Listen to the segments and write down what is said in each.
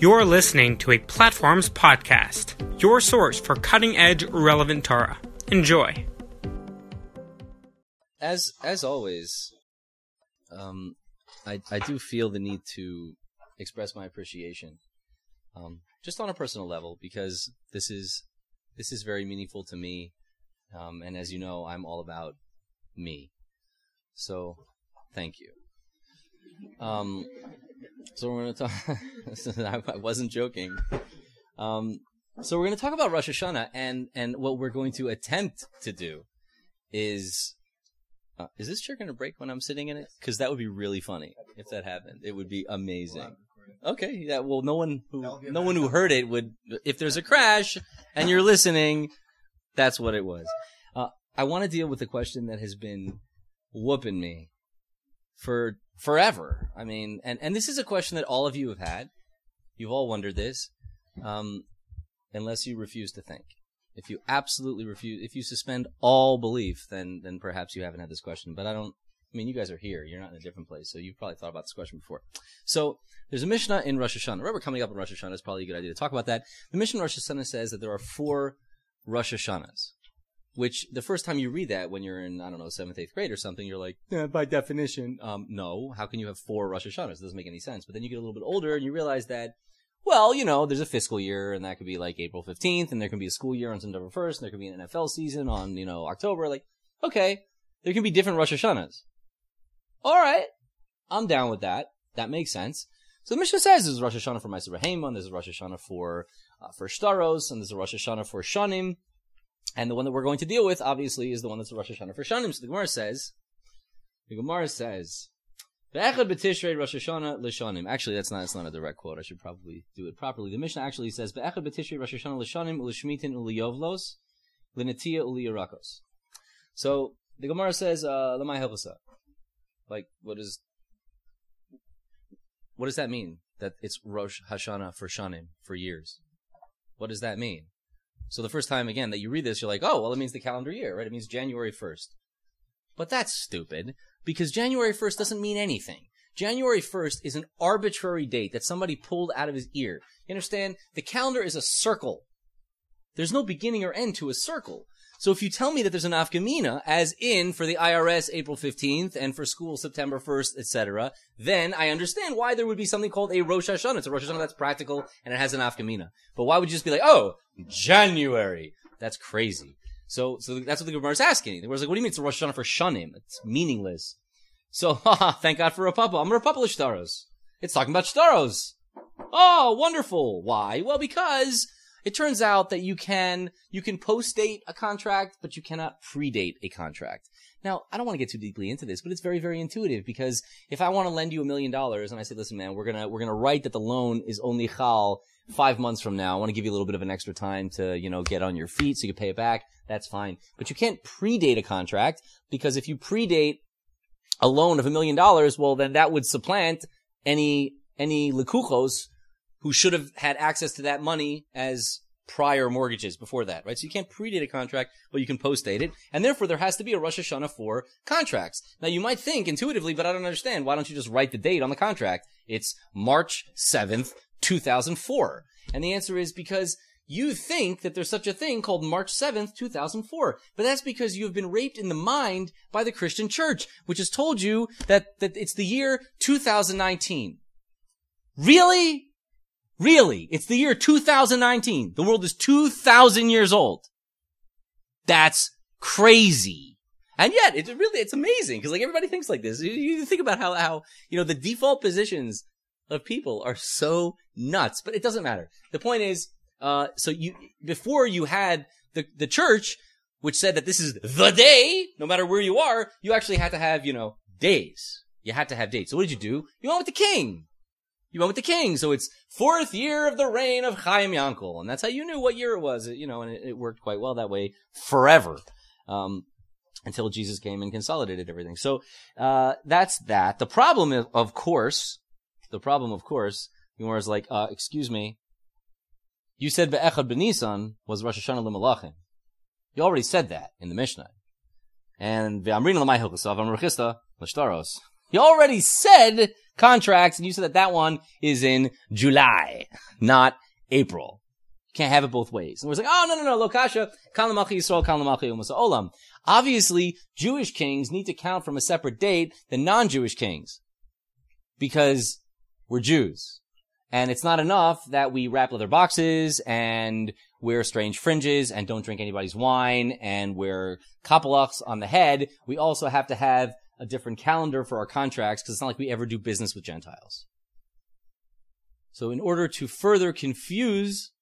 You're listening to a Platforms podcast, your source for cutting edge, relevant Torah. Enjoy. As as always, um, I I do feel the need to express my appreciation, um, just on a personal level, because this is this is very meaningful to me, um, and as you know, I'm all about me. So, thank you. Um, so we're going to talk. I wasn't joking. Um, so we're going to talk about Rosh Hashanah, and and what we're going to attempt to do is. Uh, is this chair going to break when I'm sitting in it? Because that would be really funny if that happened. It would be amazing. Okay, yeah. Well, no one who no one who heard it would. If there's a crash and you're listening, that's what it was. Uh, I want to deal with the question that has been whooping me for forever. I mean, and, and this is a question that all of you have had. You've all wondered this, um, unless you refuse to think. If you absolutely refuse, if you suspend all belief, then then perhaps you haven't had this question. But I don't. I mean, you guys are here. You're not in a different place, so you've probably thought about this question before. So there's a Mishnah in Rosh Hashanah. Remember, coming up in Rosh Hashanah is probably a good idea to talk about that. The Mishnah in Rosh Hashanah says that there are four Rosh Hashanahs which the first time you read that when you're in, I don't know, seventh, eighth grade or something, you're like, eh, by definition, um, no, how can you have four Rosh Hashanahs? It doesn't make any sense. But then you get a little bit older and you realize that, well, you know, there's a fiscal year and that could be like April 15th and there can be a school year on September 1st and there could be an NFL season on, you know, October. Like, okay, there can be different Rosh Hashanahs. All right. I'm down with that. That makes sense. So the Mishnah says there's a Rosh Hashanah for Ma'aser Haman, there's a Rosh Hashanah for, uh, for Shtaros, and this is Rosh Hashanah for Shanim. And the one that we're going to deal with, obviously, is the one that's Rosh Hashanah for Shanim. So the Gemara says, the Gemara says, Ve'echad b'tishrei Rosh Hashanah l'shanim. Actually, that's not, that's not a direct quote. I should probably do it properly. The Mishnah actually says, Ve'echad b'tishrei Rosh Hashanah l'shanim u'l'shmitin u'l'yovlos l'netia u'l'yirakos. So, the Gemara says, uh, l'may helvasa. Like, what is, what does that mean? That it's Rosh Hashanah for Shanim, for years. What does that mean? So the first time again that you read this, you're like, oh, well, it means the calendar year, right? It means January 1st. But that's stupid because January 1st doesn't mean anything. January 1st is an arbitrary date that somebody pulled out of his ear. You understand? The calendar is a circle. There's no beginning or end to a circle. So if you tell me that there's an afkamina, as in for the IRS April 15th and for school September 1st, etc., then I understand why there would be something called a Rosh Hashanah. It's a Rosh Hashanah that's practical and it has an afkamina. But why would you just be like, oh, January? That's crazy. So, so that's what the Gemara is asking. The Gemara's like, what do you mean it's a Rosh Hashanah for Shanim? It's meaningless. So, thank God for Rav Papa. I'm Rav Papa Shtaros. It's talking about Shtaros. Oh, wonderful. Why? Well, because it turns out that you can you can post date a contract, but you cannot predate a contract. Now, I don't want to get too deeply into this, but it's very, very intuitive because if I want to lend you a million dollars and I say, listen, man, we're gonna we're gonna write that the loan is only chal five months from now. I want to give you a little bit of an extra time to, you know, get on your feet so you can pay it back. That's fine. But you can't predate a contract because if you predate a loan of a million dollars, well, then that would supplant any any lekuchos who should have had access to that money as prior mortgages before that, right? So you can't predate a contract, but you can post-date it, and therefore there has to be a Rosh Hashanah for contracts. Now you might think intuitively, but I don't understand. Why don't you just write the date on the contract? It's March 7th, 2004. And the answer is because you think that there's such a thing called March 7th, 2004. But that's because you have been raped in the mind by the Christian church, which has told you that, that it's the year 2019. Really? Really, it's the year 2019. The world is 2000 years old. That's crazy. And yet, it's really, it's amazing because like everybody thinks like this. You, think about how, how, you know, the default positions of people are so nuts, but it doesn't matter. The point is, uh, so you, before you had the, the church, which said that this is the day, no matter where you are, you actually had to have, you know, days. You had to have dates. So what did you do? You went with the king. You went with the king, so it's fourth year of the reign of Chaim Yankel, and that's how you knew what year it was. You know, and it, it worked quite well that way forever, um, until Jesus came and consolidated everything. So uh, that's that. The problem, is, of course, the problem, of course, Gemara is like, uh, excuse me, you said Be'echad B'Nisan was Rosh Hashanah L'Malachim. You already said that in the Mishnah. And Ve'amrin L'May Hilchasav Amrachista L'Shtaros. You already said contracts, and you said that that one is in July, not April. You can't have it both ways. And we're like, oh, no, no, no, lokasha, kalamachi Yisrael, kalamachi umasa olam. Obviously, Jewish kings need to count from a separate date than non-Jewish kings. Because we're Jews. And it's not enough that we wrap leather boxes and wear strange fringes and don't drink anybody's wine and wear kapalachs on the head. We also have to have a different calendar for our contracts because it's not like we ever do business with Gentiles. So in order to further confuse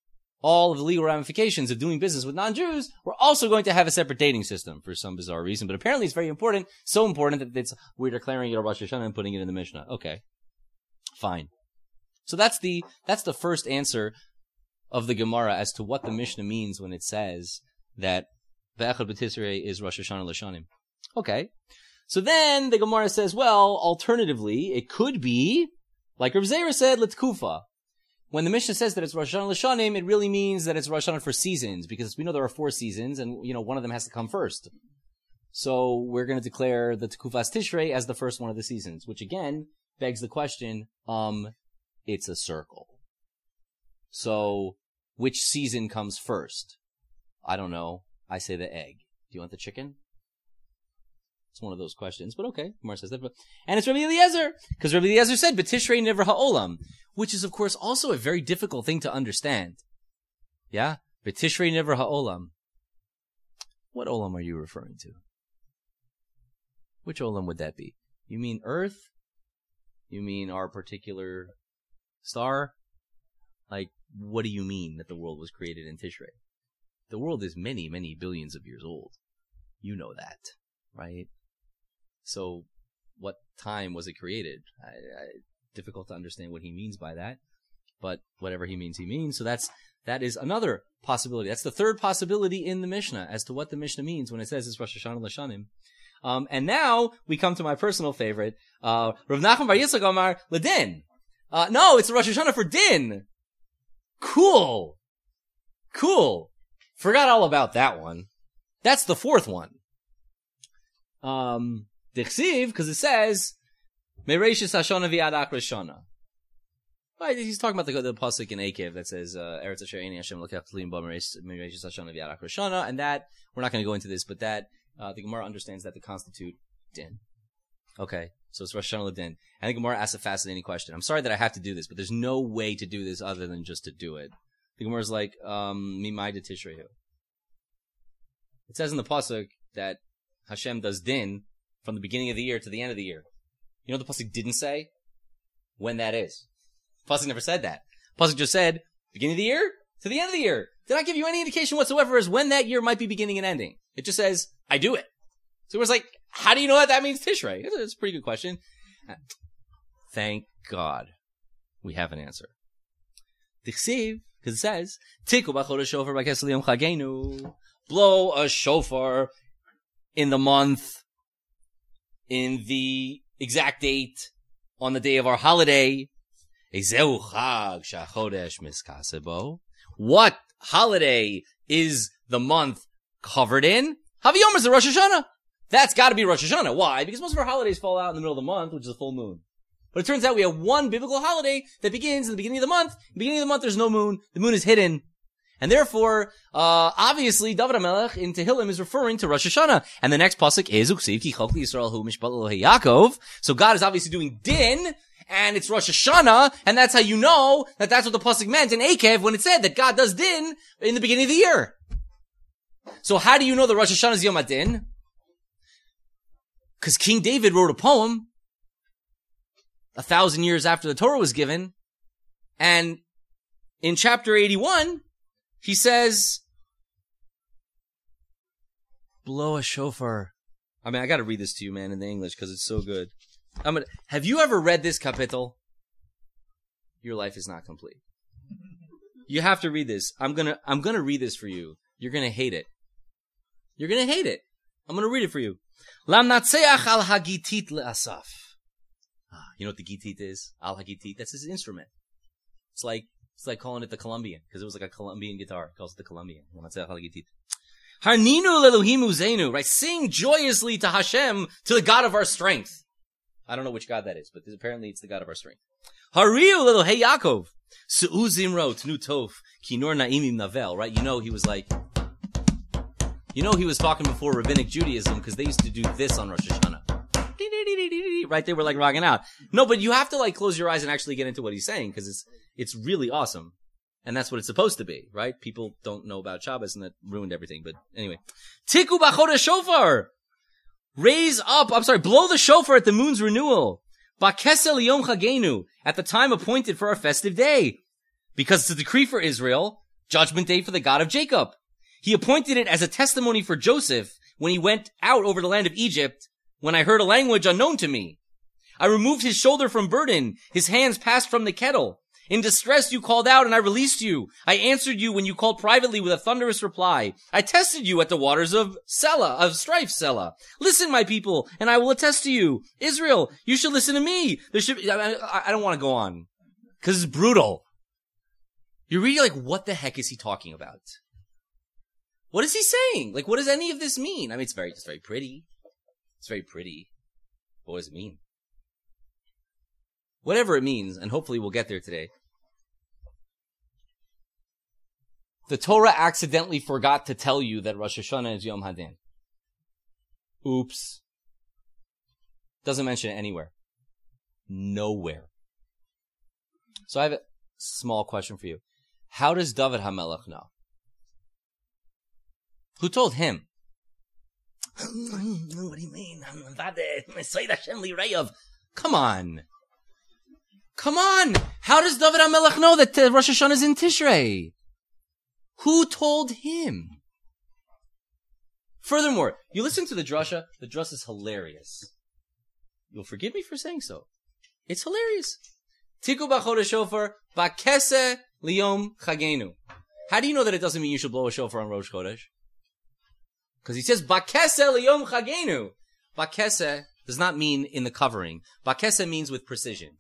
all of the legal ramifications of doing business with non-Jews, we're also going to have a separate dating system for some bizarre reason. But apparently it's very important, so important that we're declaring it a Rosh Hashanah and putting it in the Mishnah. Okay. Fine. So that's the, that's the first answer of the Gemara as to what the Mishnah means when it says that Be'echad B'Tisrei is Rosh Hashanah Lashanim. Okay. So then the Gemara says, well, alternatively, it could be, like Rav Zera said, Litkufa. When the Mishnah says that it's Rosh Hashanah Lashanim, it really means that it's Rosh Hashanah for seasons, because we know there are four seasons, and, you know, one of them has to come first. So we're going to declare the Tekufas Tishrei as the first one of the seasons, which again begs the question, um, it's a circle. So, which season comes first? I don't know. I say the egg. Do you want the chicken? It's one of those questions, but okay. Gemara says that. But, and it's Rabbi Eliezer, because Rabbi Eliezer said, B'tishrei nivra ha'olam, which is of course also a very difficult thing to understand. Yeah? B'tishrei nivra ha'olam. What olam are you referring to? Which olam would that be? You mean Earth? You mean our particular star? Like, what do you mean that the world was created in Tishrei? The world is many, many billions of years old. You know that, right? So, what time was it created? I, I, difficult to understand what he means by that, but whatever he means, he means. So that's that is another possibility. That's the third possibility in the Mishnah as to what the Mishnah means when it says it's Rosh Hashanah Lashanim. Um, and now we come to my personal favorite, uh, Rav Nachman Bar Yitzchak Amar Ladin. Uh, no, it's Rosh Hashanah for Din. Cool. Cool. Forgot all about that one. That's the fourth one. Um, Because it says, Mereshis Hashana vi'ad Akrashana. Right, he's talking about the, the pasuk in Akev that says uh, Eretz Asher Eini Hashem Lokach Tlim Ba Mereshis Hashana vi'ad Akrashana, and that we're not going to go into this, but that uh, the Gemara understands that to constitute din. Okay, so it's Rosh Hashanah din, and the Gemara asks a fascinating question. I'm sorry that I have to do this, but there's no way to do this other than just to do it. The is like, um, Mimai. It says in the pasuk that Hashem does din from the beginning of the year to the end of the year. You know the pasuk didn't say? When that is. Pasuk never said that. Pasuk just said beginning of the year to the end of the year. Did not give you any indication whatsoever as when that year might be beginning and ending. It just says I do it. So it was like, how do you know what that means Tishrei? It's a, pretty good question. Uh, thank God we have an answer. Dichsiv, because it says, Tiku b'chodesh shofar b'keseliyom chagenu. Blow a shofar in the month in the exact date on the day of our holiday. What holiday is the month covered in? Haviyom is the Rosh Hashanah. That's got to be Rosh Hashanah. Why? Because most of our holidays fall out in the middle of the month, which is a full moon. But it turns out we have one biblical holiday that begins in the beginning of the month. In the beginning of the month, there's no moon. The moon is hidden. And therefore, uh, obviously, David HaMelech in Tehillim is referring to Rosh Hashanah. And the next pasuk is, Uksiv ki Yisrael hu Yaakov. So God is obviously doing din, and it's Rosh Hashanah, and that's how you know that that's what the pasuk meant in Akev when it said that God does din in the beginning of the year. So how do you know the Rosh Hashanah is Yom HaDin? Because King David wrote a poem a thousand years after the Torah was given, and in chapter 81, he says, blow a shofar. I mean, I gotta read this to you, man, in the English, because it's so good. I'm gonna, have you ever read this capital? Your life is not complete. You have to read this. I'm gonna, I'm gonna read this for you. You're gonna hate it. You're gonna hate it. I'm gonna read it for you. Lam natseach al hagitit le'asaf. Ah, you know what the gitit is? Al hagitit. That's his instrument. It's like it's like calling it the Colombian because it was like a Colombian guitar. It calls it the Colombian. Harninu leluhimu zenu, right? Sing joyously to Hashem, to the God of our strength. I don't know which God that is, but apparently it's the God of our strength. Hariu hey Yaakov. Se'uzim wrote nu tov kinor na'imim navel. Right? You know he was like, you know he was talking before rabbinic Judaism because they used to do this on Rosh Hashanah. Right? They were like rocking out. No, but you have to like close your eyes and actually get into what he's saying because it's it's really awesome. And that's what it's supposed to be, right? People don't know about Shabbos and that ruined everything. But anyway. Tiku b'chodesh shofar. Raise up, I'm sorry, blow the shofar at the moon's renewal. Bakesel yom chagenu. At the time appointed for our festive day. Because it's a decree for Israel. Judgment day for the God of Jacob. He appointed it as a testimony for Joseph when he went out over the land of Egypt when I heard a language unknown to me. I removed his shoulder from burden. His hands passed from the kettle. In distress, you called out and I released you. I answered you when you called privately with a thunderous reply. I tested you at the waters of Sela, of strife, Sela. Listen, my people, and I will attest to you. Israel, you should listen to me. There should, I, I don't want to go on. Cause it's brutal. You're really like, what the heck is he talking about? What is he saying? Like, what does any of this mean? I mean, it's very, it's very pretty. It's very pretty. What does it mean? Whatever it means, and hopefully we'll get there today. The Torah accidentally forgot to tell you that Rosh Hashanah is Yom Hadin. Oops. Doesn't mention it anywhere. Nowhere. So I have a small question for you. How does David HaMelech know? Who told him? What do you mean? Come on. Come on! How does David HaMelech know that uh, Rosh Hashanah is in Tishrei? Who told him? Furthermore, you listen to the drasha, the drasha is hilarious. You'll forgive me for saying so. It's hilarious. Tiku b'chod shofar bakese liyom chagenu. How do you know that it doesn't mean you should blow a shofar on Rosh Chodesh? Because he says bakese liyom chagenu. Bakese does not mean in the covering. Bakese means with precision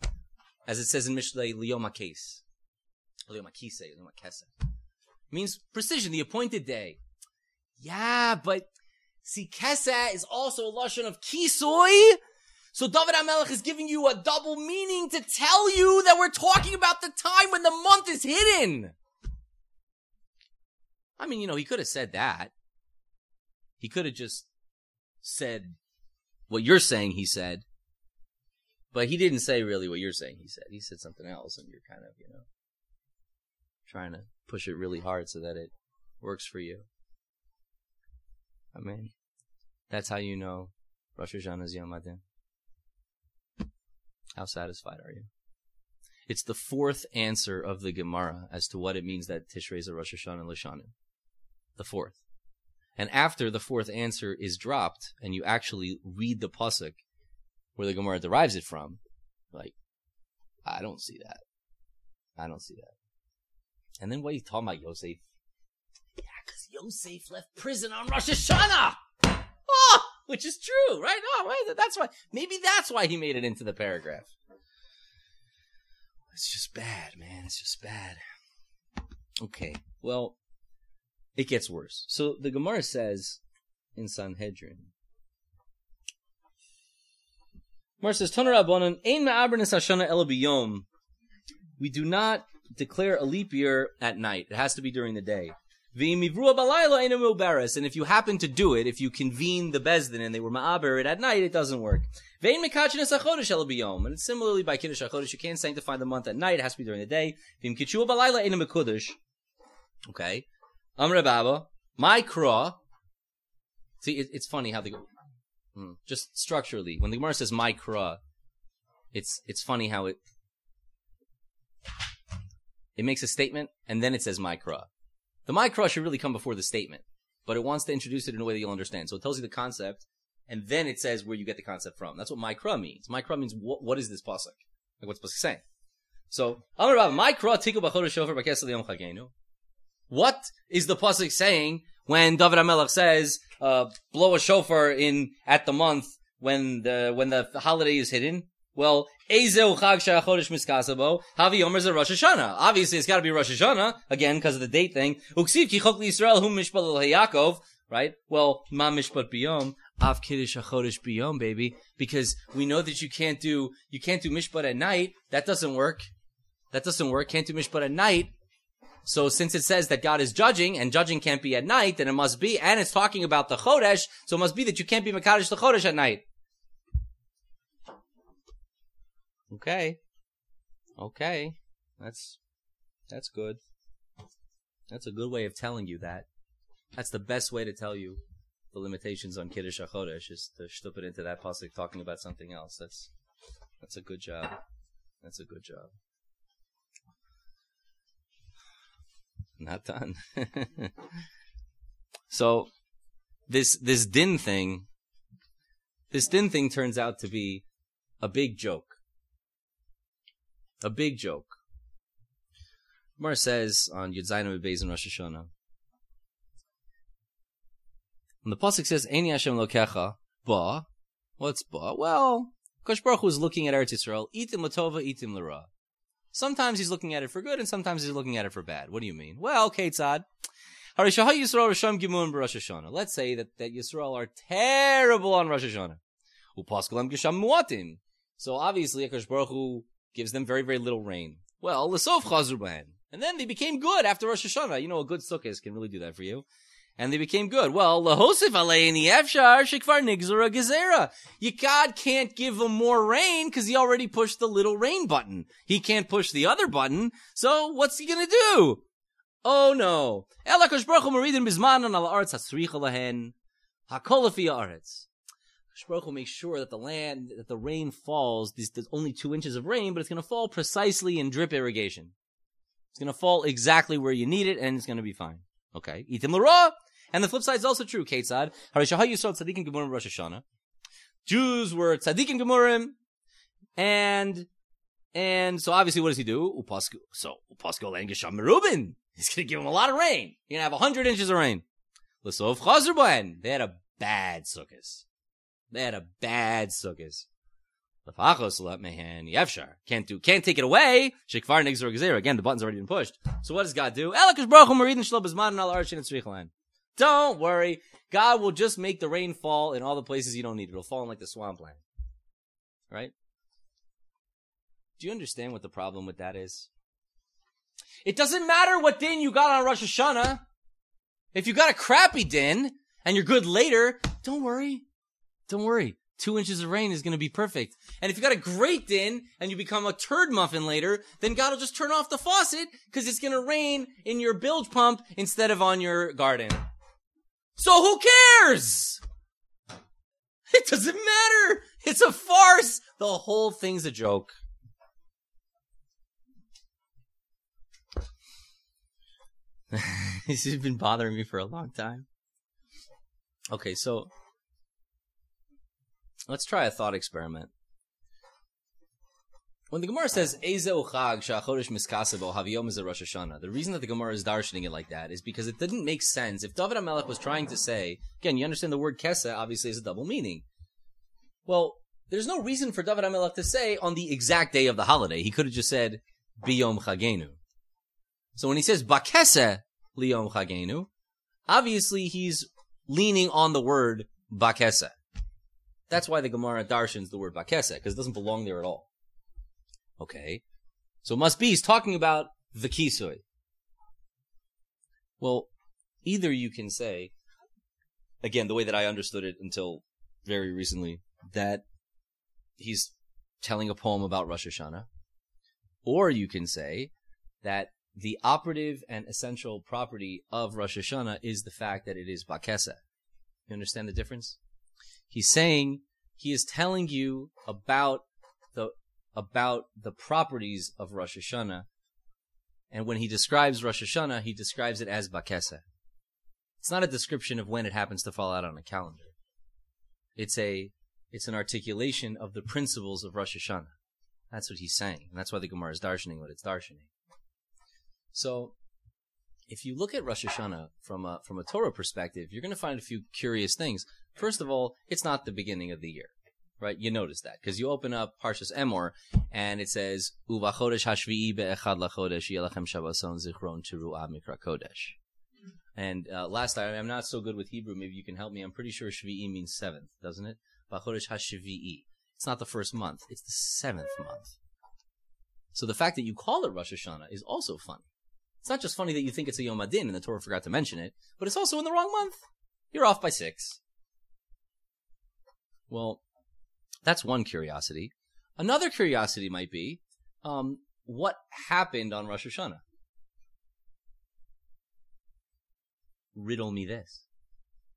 as it says in Mishlei, Liyoma case. Liyoma kise, Liyoma kese. Means precision, the appointed day. Yeah, but see, kesa is also a lashon of kisoi. So David HaMelech is giving you a double meaning to tell you that we're talking about the time when the month is hidden. I mean, you know, he could have said that. He could have just said what you're saying he said. But he didn't say really what you're saying he said. He said something else, and you're kind of, you know, trying to push it really hard so that it works for you. I mean, that's how you know Rosh Hashanah is Yom Adin. How satisfied are you? It's the fourth answer of the Gemara as to what it means that Tishrei is a Rosh Hashanah Lishanim. The fourth. And after the fourth answer is dropped, and you actually read the pasuk where the Gemara derives it from. Like, I don't see that. I don't see that. And then what are you talking about, Yosef? Yeah, because Yosef left prison on Rosh Hashanah! Oh, which is true, right? Oh, right. That's why. Maybe that's why he made it into the paragraph. It's just bad, man. It's just bad. Okay. Well, it gets worse. So the Gemara says in Sanhedrin, Mar says, Toner Rabbanon, Ein Ma'abernis Hashana El Biyom. We do not declare a leap year at night. It has to be during the day. And if you happen to do it, if you convene the Beis Din and they were ma'aber it at night, it doesn't work. And similarly by Kiddush HaChodesh, you can't sanctify the month at night, it has to be during the day. Okay. Amr Baba, my kra. See, it, it's funny how they go. Hmm. Just structurally, when the Gemara says my "Mikra," it's it's funny how it it makes a statement and then it says "Mikra." The "Mikra" should really come before the statement, but it wants to introduce it in a way that you'll understand. So it tells you the concept, and then it says where you get the concept from. That's what "Mikra" means. "Mikra" means what, what is this pasuk? Like what's pasuk saying? So What is the pasuk saying when David Hamelech says uh, blow a shofar in at the month when the when the holiday is hidden. Well, Ezeu Chag Chodesh Miskasabo, Havi Yomer is Rosh. Obviously, it's got to be Rosh Hashanah again because of the date thing. Uksiv Yisrael Mishpat. Right? Well, Ma Mishpat Biyom. Av Kiddush Biyom, baby, because we know that you can't do, you can't do Mishpat at night. That doesn't work. That doesn't work. Can't do Mishpat at night. So since it says that God is judging, and judging can't be at night, then it must be, and it's talking about the Chodesh, so it must be that you can't be Makadosh the Chodesh at night. Okay. Okay. That's, that's good. That's a good way of telling you that. That's the best way to tell you the limitations on Kiddush HaChodesh is to shtup it into that pasuk talking about something else. That's, that's a good job. That's a good job. Not done. so, this, this din thing, this din thing turns out to be a big joke. A big joke. Mar says on Yud Zayin Beis in Rosh Hashanah, when the pasuk says "Eini Hashem Lokecha," ba, what's ba? Well, Kosh Baruch Hu is looking at Eretz Yisrael, itim latova, itim lara. Sometimes he's looking at it for good, and sometimes he's looking at it for bad. What do you mean? Well, Ketzad. Let's say that, that Yisrael are terrible on Rosh Hashanah. So obviously, Akash Baruch Hu gives them very, very little rain. Well. And then they became good after Rosh Hashanah. You know, a good sukkah can really do that for you. And they became good. Well, lahosif aleini efshar shikvar nigzura gezera. God can't give them more rain because he already pushed the little rain button. He can't push the other button. So what's he gonna do? Oh no. Elakosh baruch maridim bizman al arts hasricha lahen hakolafi aretz. Baruch will make sure that the land, that the rain falls, there's, only two inches of rain, but it's to fall precisely in drip irrigation. It's to fall exactly where you need it, and it's to be fine. Okay. Itim l'ra. And the flip side is also true, Ketzad. Harishaha Yisrael tzaddikim gemurim Rosh Hashanah. Jews were tzaddikim gemurim, and, and so obviously what does he do? Upasko, so, Upasko len gesham merubin. He's to give him a lot of rain. You're to have a hundred inches of rain. L'sov chazr They had a bad sukkahs. They had a bad sukkahs. Lefachos let mehan yefshar. Can't do, can't take it away. Shikvar nigzor gezerah. Again, the button's already been pushed. So what does God do? Elakish baruch maridin shlo bezman al arshin and Don't worry. God will just make the rain fall in all the places you don't need it. It'll fall in like the swampland. Right? Do you understand what the problem with that is? It doesn't matter what din you got on Rosh Hashanah. If you got a crappy din and you're good later, don't worry. Don't worry. Two inches of rain is going to be perfect. And if you got a great din and you become a turd muffin later, then God will just turn off the faucet because it's going to rain in your bilge pump instead of on your garden. So who cares? It doesn't matter. It's a farce. The whole thing's a joke. this has been bothering me for a long time. Okay, so Let's try a thought experiment. When the Gemara says Ezeu Chag Shachodesh Miskasebo Haviyom is a Rosh Hashanah, the reason that the Gemara is darshaning it like that is because it didn't make sense. If David Amelech was trying to say, again, you understand the word Kesa obviously is a double meaning. Well, there's no reason for David Amelech to say on the exact day of the holiday. He could have just said Biyom Chagenu. So when he says Bakese Liyom Chagenu, obviously he's leaning on the word Bakese. That's why the Gemara darshans the word bakese, because it doesn't belong there at all. Okay. So must be he's talking about the kisui. Well, either you can say, again, the way that I understood it until very recently, that he's telling a poem about Rosh Hashanah, or you can say that the operative and essential property of Rosh Hashanah is the fact that it is bakesa. You understand the difference? He's saying he is telling you about about the properties of Rosh Hashanah. And when he describes Rosh Hashanah, he describes it as Bakesa. It's not a description of when it happens to fall out on a calendar. It's a it's an articulation of the principles of Rosh Hashanah. That's what he's saying. And that's why the Gemara is darshaning what it's darshaning. So if you look at Rosh Hashanah from a from a Torah perspective, you're going to find a few curious things. First of all, it's not the beginning of the year, right? You notice that because you open up Parshas Emor and it says Uvachodesh Hashvi'i be'echad lachodesh yelachem shabbason zichron teruah mikra kodesh. And uh, last time, I'm not so good with Hebrew. Maybe you can help me. I'm pretty sure Shvi'i means seventh, doesn't it? Bachodesh HaShvi'i. It's not the first month. It's the seventh month. So the fact that you call it Rosh Hashanah is also funny. It's not just funny that you think it's a Yom Adin and the Torah forgot to mention it, but it's also in the wrong month. You're off by six. Well, that's one curiosity. Another curiosity might be, um, what happened on Rosh Hashanah? Riddle me this.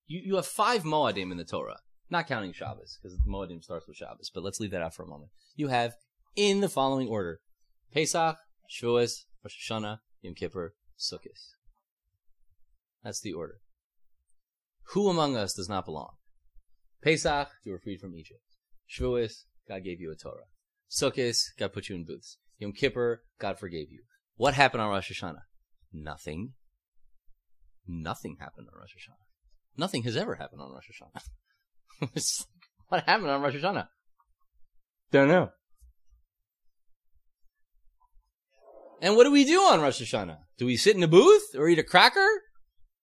You, you have five Moadim in the Torah, not counting Shabbos, because the Moadim starts with Shabbos, but let's leave that out for a moment. You have, in the following order, Pesach, Shavuos, Rosh Hashanah, Yom Kippur, Sukkot. That's the order. Who among us does not belong? Pesach, you were freed from Egypt. Shavuos, God gave you a Torah. Sukkot, God put you in booths. Yom Kippur, God forgave you. What happened on Rosh Hashanah? Nothing. Nothing happened on Rosh Hashanah. Nothing has ever happened on Rosh Hashanah. what happened on Rosh Hashanah? Don't know. And what do we do on Rosh Hashanah? Do we sit in a booth or eat a cracker?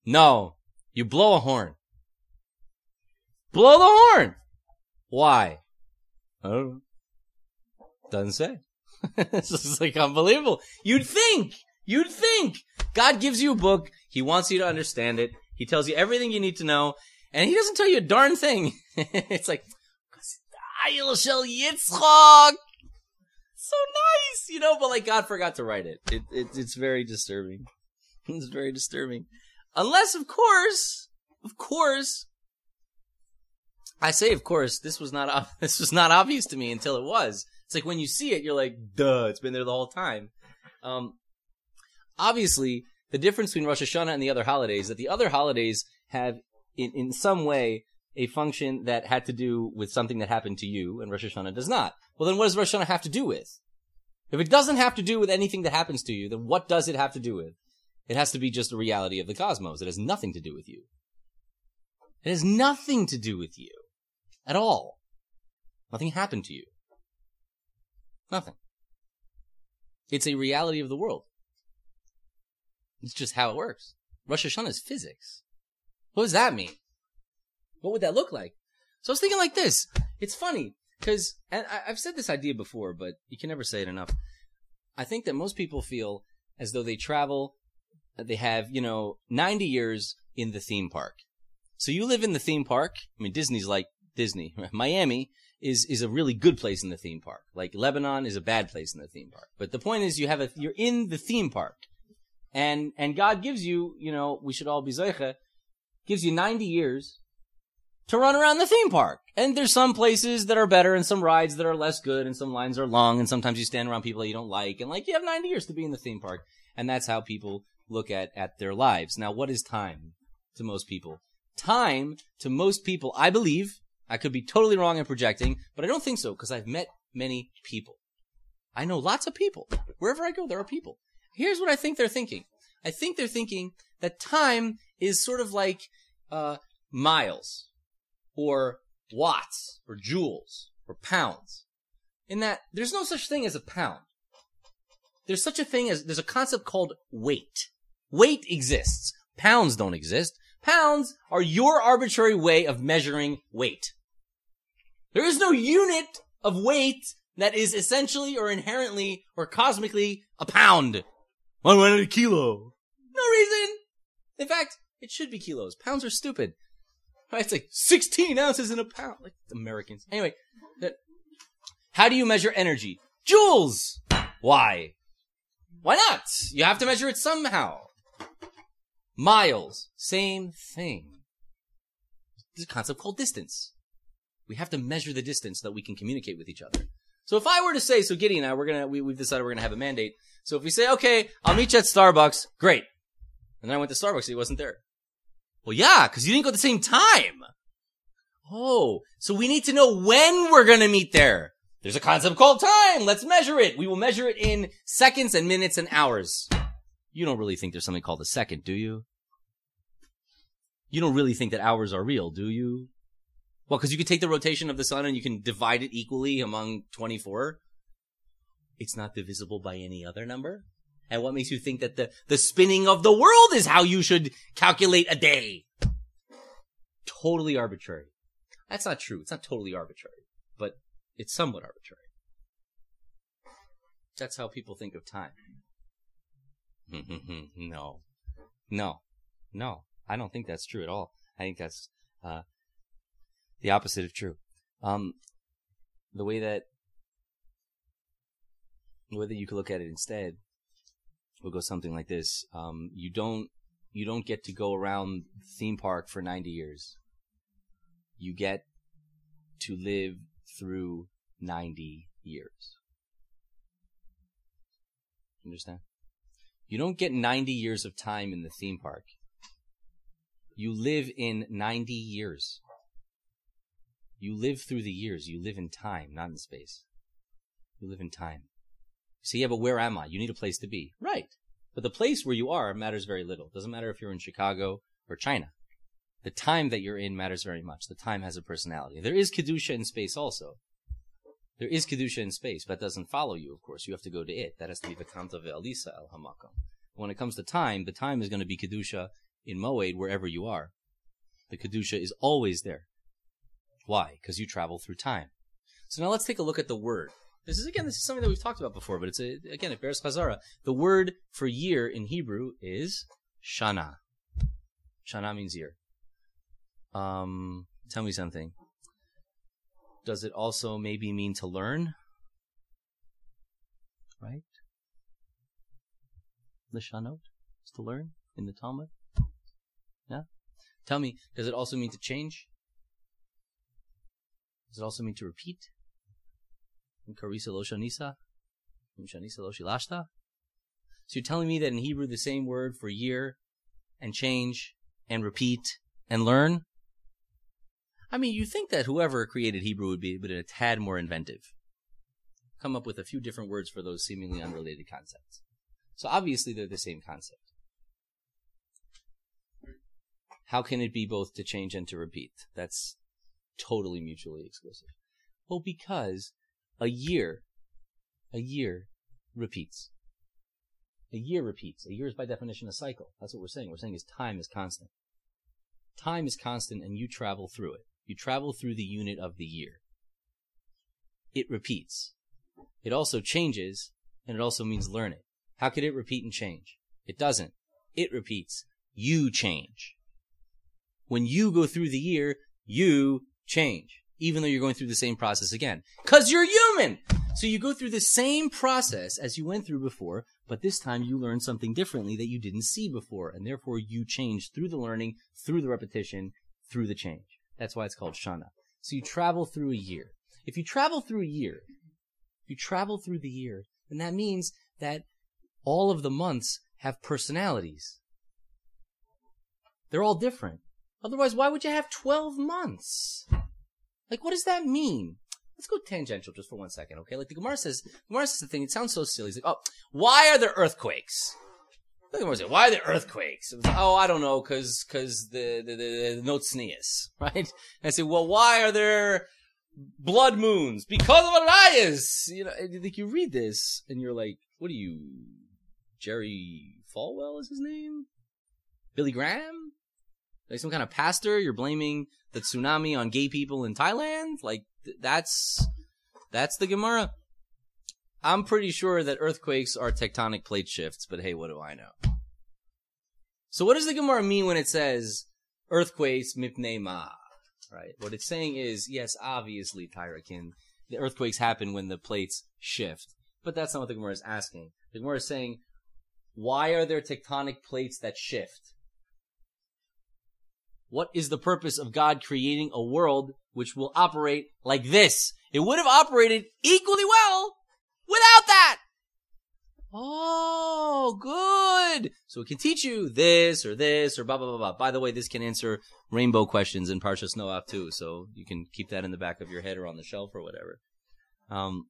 No. You blow a horn. Blow the horn. Why? I don't know. Doesn't say. this is like unbelievable. You'd think, you'd think God gives you a book. He wants you to understand it. He tells you everything you need to know and he doesn't tell you a darn thing. it's like, Shel Yitzchak. So nice, you know, but like God forgot to write it. It, it. It's very disturbing. It's very disturbing. Unless, of course, of course, I say, of course, this was not, this was not obvious to me until it was. It's like when you see it, you're like, duh, it's been there the whole time. Um, obviously, the difference between Rosh Hashanah and the other holidays, that the other holidays have, in, in some way, a function that had to do with something that happened to you, and Rosh Hashanah does not. Well, then what does Rosh Hashanah have to do with? If it doesn't have to do with anything that happens to you, then what does it have to do with? It has to be just a reality of the cosmos. It has nothing to do with you. It has nothing to do with you. At all. Nothing happened to you. Nothing. It's a reality of the world. It's just how it works. Rosh Hashanah is physics. What does that mean? What would that look like? So I was thinking like this. It's funny because, and I, have said this idea before, but you can never say it enough. I think that most people feel as though they travel, they have, you know, 90 years in the theme park. So you live in the theme park. I mean, Disney's like Disney. Miami is is a really good place in the theme park. Like Lebanon is a bad place in the theme park. But the point is, you have a you're in the theme park, and and God gives you, you know, we should all be zeicha, gives you 90 years to run around the theme park. And there's some places that are better and some rides that are less good and some lines are long and sometimes you stand around people that you don't like and like you have 90 years to be in the theme park. And that's how people look at, at their lives. Now, what is time to most people? Time to most people, I believe, I could be totally wrong in projecting, but I don't think so because I've met many people. I know lots of people. Wherever I go, there are people. Here's what I think they're thinking. I think they're thinking that time is sort of like uh, miles or watts or joules or pounds. In that there's no such thing as a pound. There's such a thing as there's a concept called weight. Weight exists. Pounds don't exist. Pounds are your arbitrary way of measuring weight. There is no unit of weight that is essentially or inherently or cosmically a pound. One went a kilo. No reason. In fact, it should be kilos. Pounds are stupid. It's like 16 ounces in a pound. Like Americans. Anyway, that, how do you measure energy? Joules! Why? Why not? You have to measure it somehow. Miles. Same thing. There's a concept called distance. We have to measure the distance that we can communicate with each other. So if I were to say, so Giddy and I, we're gonna, we, we've decided we're gonna have a mandate. So if we say, okay, I'll meet you at Starbucks, great. And then I went to Starbucks, he wasn't there. Well, yeah, cause you didn't go at the same time. Oh, so we need to know when we're gonna meet there. There's a concept called time. Let's measure it. We will measure it in seconds and minutes and hours. You don't really think there's something called a second, do you? You don't really think that hours are real, do you? Well, because you could take the rotation of the sun and you can divide it equally among 24. It's not divisible by any other number. And what makes you think that the, the spinning of the world is how you should calculate a day? Totally arbitrary. That's not true. It's not totally arbitrary, but it's somewhat arbitrary. That's how people think of time. no. No. No. I don't think that's true at all. I think that's uh, the opposite of true. Um, the way that whether you could look at it instead will go something like this: um, you don't you don't get to go around theme park for ninety years. You get to live through ninety years. Understand? You don't get 90 years of time in the theme park. You live in 90 years. You live through the years. You live in time, not in space. You live in time. So yeah, but where am I? You need a place to be. Right. But the place where you are matters very little. Doesn't matter if you're in Chicago or China. The time that you're in matters very much. The time has a personality. There is Kedusha in space also. There is Kedusha in space, but that doesn't follow you, of course. You have to go to it. That has to be the Kanta Ve'alisa El Hamakam. When it comes to time, the time is going to be Kedusha in Moed wherever you are. The Kedusha is always there. Why? Because you travel through time. So now let's take a look at the word. This is again, this is something that we've talked about before, but it's a, again, it bears chazara. The word for year in Hebrew is shana. Shana means year. Um, tell me something. Does it also maybe mean to learn? Right? The shanot is to learn in the Talmud. Yeah. Tell me, does it also mean to change? Does it also mean to repeat? Karisa lo shanisa? Shanisa lo shilashta? So you're telling me that in Hebrew the same word for year and change and repeat and learn? I mean, you think that whoever created Hebrew would be a tad more inventive. Come up with a few different words for those seemingly unrelated concepts. So obviously they're the same concept. How can it be both to change and to repeat? That's totally mutually exclusive. Well, because a year, a year repeats. A year repeats. A year is by definition a cycle. That's what we're saying. We're saying is time is constant. Time is constant and you travel through it. You travel through the unit of the year. It repeats. It also changes and it also means learn it. How could it repeat and change? It doesn't. It repeats. You change. When you go through the year, you change, even though you're going through the same process again. Cause you're human! So you go through the same process as you went through before, but this time you learn something differently that you didn't see before, and therefore you change through the learning, through the repetition, through the change. That's why it's called Shana. So you travel through a year. If you travel through a year, you travel through the year, then that means that all of the months have personalities. They're all different. Otherwise, why would you have 12 months? Like, what does that mean? Let's go tangential just for one second, okay? Like the Gemara says, Gemara says the thing, it sounds so silly. It's like, oh, why are there earthquakes? The Gemara says, why are there earthquakes? Like, oh, I don't know, cause, cause the, the, the, the note sneeze, right? And I say, well, why are there blood moons? Because of Elias! You know, like you read this and you're like, what are you, Jerry Falwell is his name? Billy Graham? Like some kind of pastor? You're blaming the tsunami on gay people in Thailand? Like th- that's that's the Gemara. I'm pretty sure that earthquakes are tectonic plate shifts, but hey, what do I know? So what does the Gemara mean when it says earthquakes mipnei ma? Right? What it's saying is, yes, obviously, Tyrakin, the earthquakes happen when the plates shift. But that's not what the Gemara is asking. The Gemara is saying, why are there tectonic plates that shift? What is the purpose of God creating a world which will operate like this? It would have operated equally well without that. Oh, good. So it can teach you this or this or blah, blah, blah, blah. By the way, this can answer rainbow questions in Parshas Noach too. So you can keep that in the back of your head or on the shelf or whatever. Um,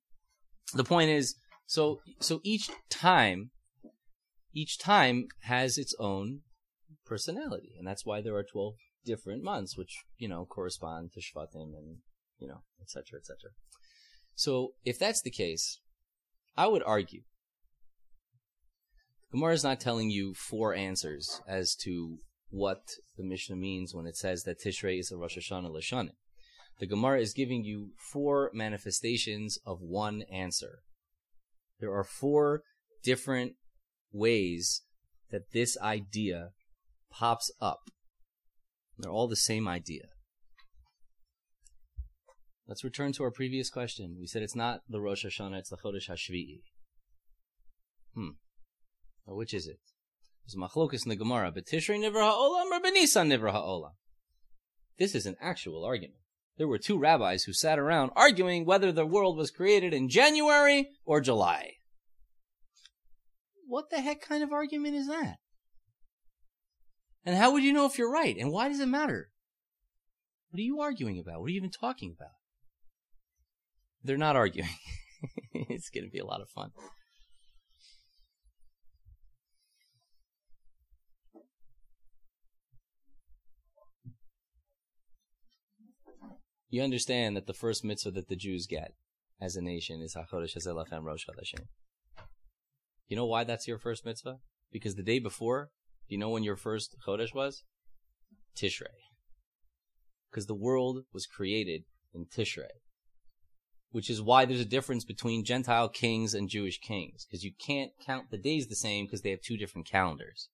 the point is, so, so each time, each time has its own personality. And that's why there are 12 different months, which, you know, correspond to Shvatim and, you know, et cetera, et cetera. So if that's the case, I would argue Gemara is not telling you four answers as to what the Mishnah means when it says that Tishrei is a Rosh Hashanah Lashanim. The Gemara is giving you four manifestations of one answer. There are four different ways that this idea pops up. They're all the same idea. Let's return to our previous question. We said it's not the Rosh Hashanah, it's the Chodesh Hashvi'i. Hmm. Well, which is it? There's machlokus in the Gemara, but Tishrei Nivra Ha'olam or Benisan Nivra Ha'olam? This is an actual argument. There were two rabbis who sat around arguing whether the world was created in January or July. What the heck kind of argument is that? And how would you know if you're right? And why does it matter? What are you arguing about? What are you even talking about? They're not arguing. it's going to be a lot of fun. You understand that the first mitzvah that the Jews get as a nation is HaChodesh HaZelachem Rosh Chodeshim. You know why that's your first mitzvah? Because the day before, you know when your first Chodesh was? Tishrei. Because the world was created in Tishrei. Which is why there's a difference between Gentile kings and Jewish kings. Because you can't count the days the same because they have two different calendars.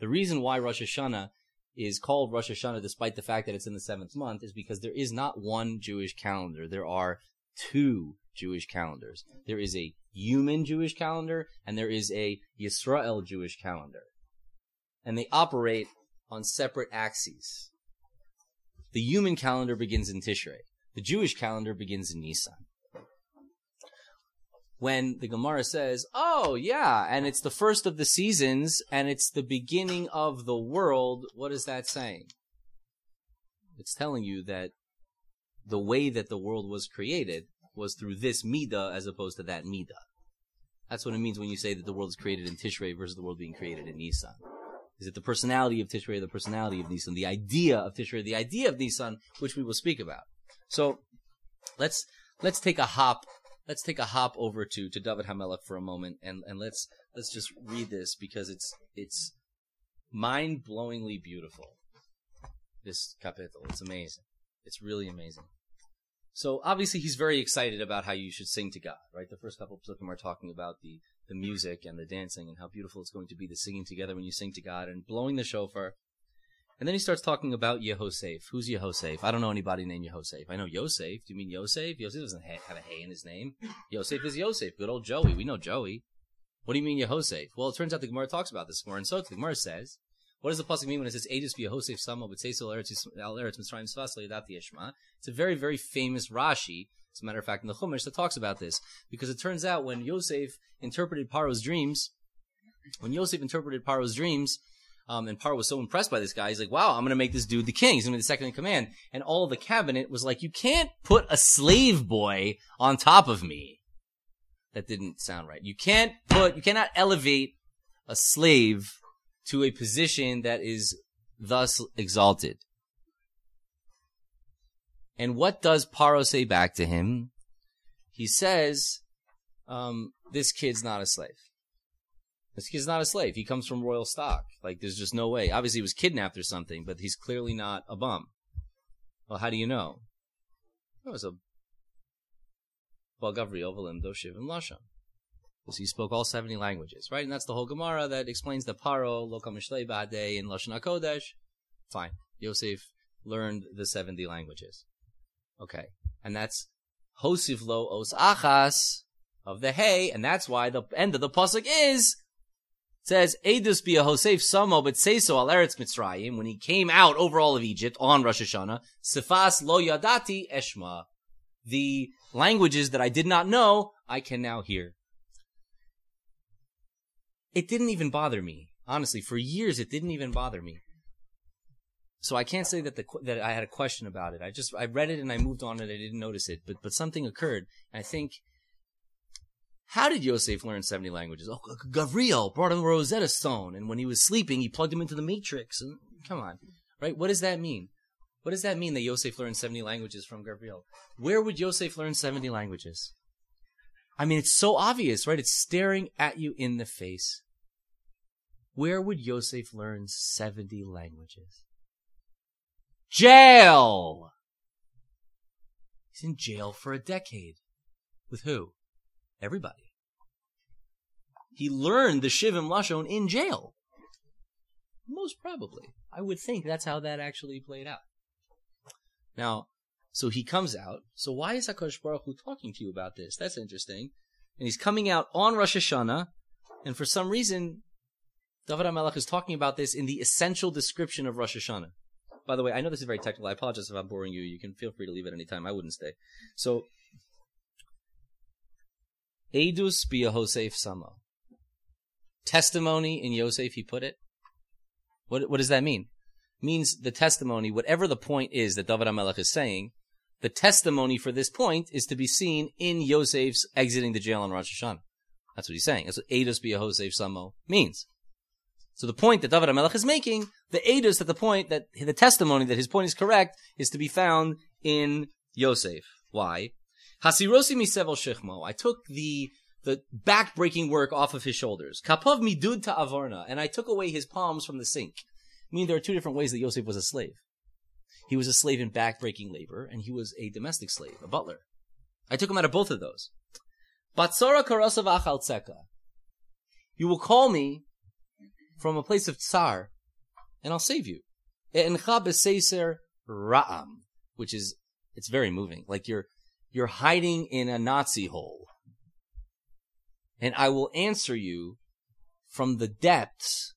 The reason why Rosh Hashanah is called Rosh Hashanah despite the fact that it's in the seventh month is because there is not one Jewish calendar. There are two Jewish calendars. There is a human Jewish calendar and there is a Yisrael Jewish calendar. And they operate on separate axes. The human calendar begins in Tishrei. The Jewish calendar begins in Nisan. When the Gemara says, oh yeah, and it's the first of the seasons and it's the beginning of the world, what is that saying? It's telling you that the way that the world was created was through this Midah as opposed to that Midah. That's what it means when you say that the world is created in Tishrei versus the world being created in Nisan. Is it the personality of Tishrei, the personality of Nisan, the idea of Tishrei, the idea of Nisan, which we will speak about. So let's let's take a hop let's take a hop over to to David Hamelech for a moment and and let's let's just read this because it's it's mind blowingly beautiful. This kapitel, it's amazing. It's really amazing. So obviously he's very excited about how you should sing to God, right? The first couple of psukim are talking about the the music and the dancing and how beautiful it's going to be the singing together when you sing to God and blowing the shofar. And then he starts talking about Yehosef. Who's Yehosef? I don't know anybody named Yehosef. I know Yosef. Do you mean Yosef? Yosef doesn't have a hay in his name. Yosef is Yosef. Good old Joey. We know Joey. What do you mean Yehosef? Well, it turns out the Gemara talks about this more. And so the Gemara says, what does the pasuk mean when it says "Aegis Yehosef Samo b'tzeisol eretz Mitzrayim svasli yadati yeshma"? It's a very, very famous Rashi. As a matter of fact, in the Chumash that talks about this, because it turns out when Yosef interpreted Paro's dreams, when Yosef interpreted Paro's dreams, um, and Paro was so impressed by this guy, he's like, wow, I'm going to make this dude the king. He's going to be the second in command. And all the cabinet was like, you can't put a slave boy on top of me. That didn't sound right. You can't put, you cannot elevate a slave to a position that is thus exalted. And what does Paro say back to him? He says, um, this kid's not a slave. This kid's not a slave. He comes from royal stock. Like, there's just no way. Obviously, he was kidnapped or something, but he's clearly not a bum. Well, how do you know? It was a and. Because he spoke all 70 languages, right? And that's the whole Gemara that explains the Paro, Lokamishlei Bade, in Lashon HaKodesh. Fine. Yosef learned the 70 languages. Okay. And that's Hosiv Lo Os Achas of the Hay, and that's why the end of the Pasuk is says Edus be a Hosef Samo but say so al Eretz Mitzrayim when he came out over all of Egypt on Rosh Hashanah. Sifas lo yadati eshma. The languages that I did not know, I can now hear. It didn't even bother me. Honestly, for years it didn't even bother me. So I can't say that the that I had a question about it. I just I read it and I moved on and I didn't notice it. But but something occurred. I think how did Yosef learn 70 languages? Oh, Gavriel brought him a Rosetta Stone, and when he was sleeping, he plugged him into the Matrix. And come on, right? What does that mean? What does that mean that Yosef learned 70 languages from Gavriel? Where would Yosef learn 70 languages? I mean, it's so obvious, right? It's staring at you in the face. Where would Yosef learn 70 languages? Jail! He's in jail for a decade. With who? Everybody. He learned the Shivim Lashon in jail. Most probably. I would think that's how that actually played out. Now, so he comes out. So why is HaKadosh Baruch Hu talking to you about this? That's interesting. And he's coming out on Rosh Hashanah, and for some reason, David HaMelech is talking about this in the essential description of Rosh Hashanah. By the way, I know this is very technical. I apologize if I'm boring you. You can feel free to leave at any time. I wouldn't stay. So, Edus a Yosef Samo. Testimony in Yosef, he put it. What, what does that mean? means the testimony, whatever the point is that David HaMelech is saying, the testimony for this point is to be seen in Yosef's exiting the jail on Rosh Hashanah. That's what he's saying. That's what Eidos Yosef Samo means. So the point that David HaMelech is making, the Eidos that the point that the testimony that his point is correct is to be found in Yosef. Why? Hasirosi misevel shechmo. I took the the back-breaking work off of his shoulders. Kapov midud ta avarna, and I took away his palms from the sink. I mean, there are two different ways that Yosef was a slave. He was a slave in back-breaking labor, and he was a domestic slave, a butler. I took him out of both of those. Batsara karasav achal. You will call me from a place of tsar, and I'll save you. Ra'am, which is, it's very moving. Like you're, you're hiding in a Nazi hole. And I will answer you from the depths,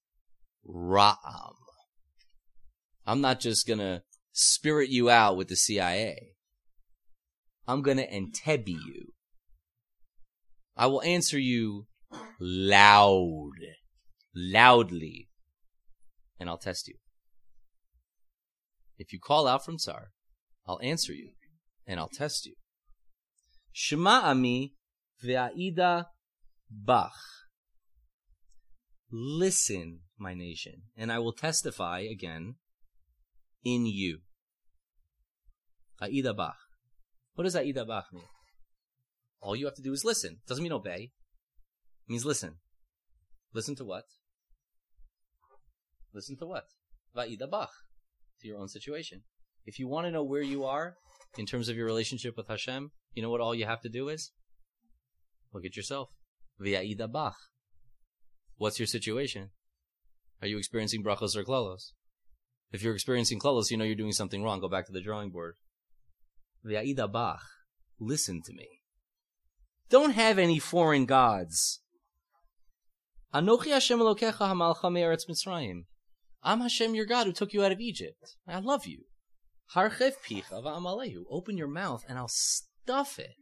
ra'am. I'm not just gonna spirit you out with the CIA. I'm gonna Entebbe you. I will answer you loud, loudly, and I'll test you. If you call out from Tsar, I'll answer you, and I'll test you. Shema ami ve'aida bach. Listen, my nation, and I will testify again in you. Aida Bach. What does Aida Bach mean? All you have to do is listen. Doesn't mean obey. It means listen. Listen to what? Listen to what? Va'ida Bach. To your own situation. If you want to know where you are in terms of your relationship with Hashem, you know what all you have to do is? Look at yourself. Va'ida Bach. What's your situation? Are you experiencing brachos or klalos? If you're experiencing klalos, you know you're doing something wrong. Go back to the drawing board. V'ya'ida bach. Listen to me. Don't have any foreign gods. Anochi Hashem Elokecha hamalcha me'eretz Mitzrayim. I'm Hashem your God who took you out of Egypt. I love you. Harchev picha va'amalehu. Open your mouth and I'll stuff it.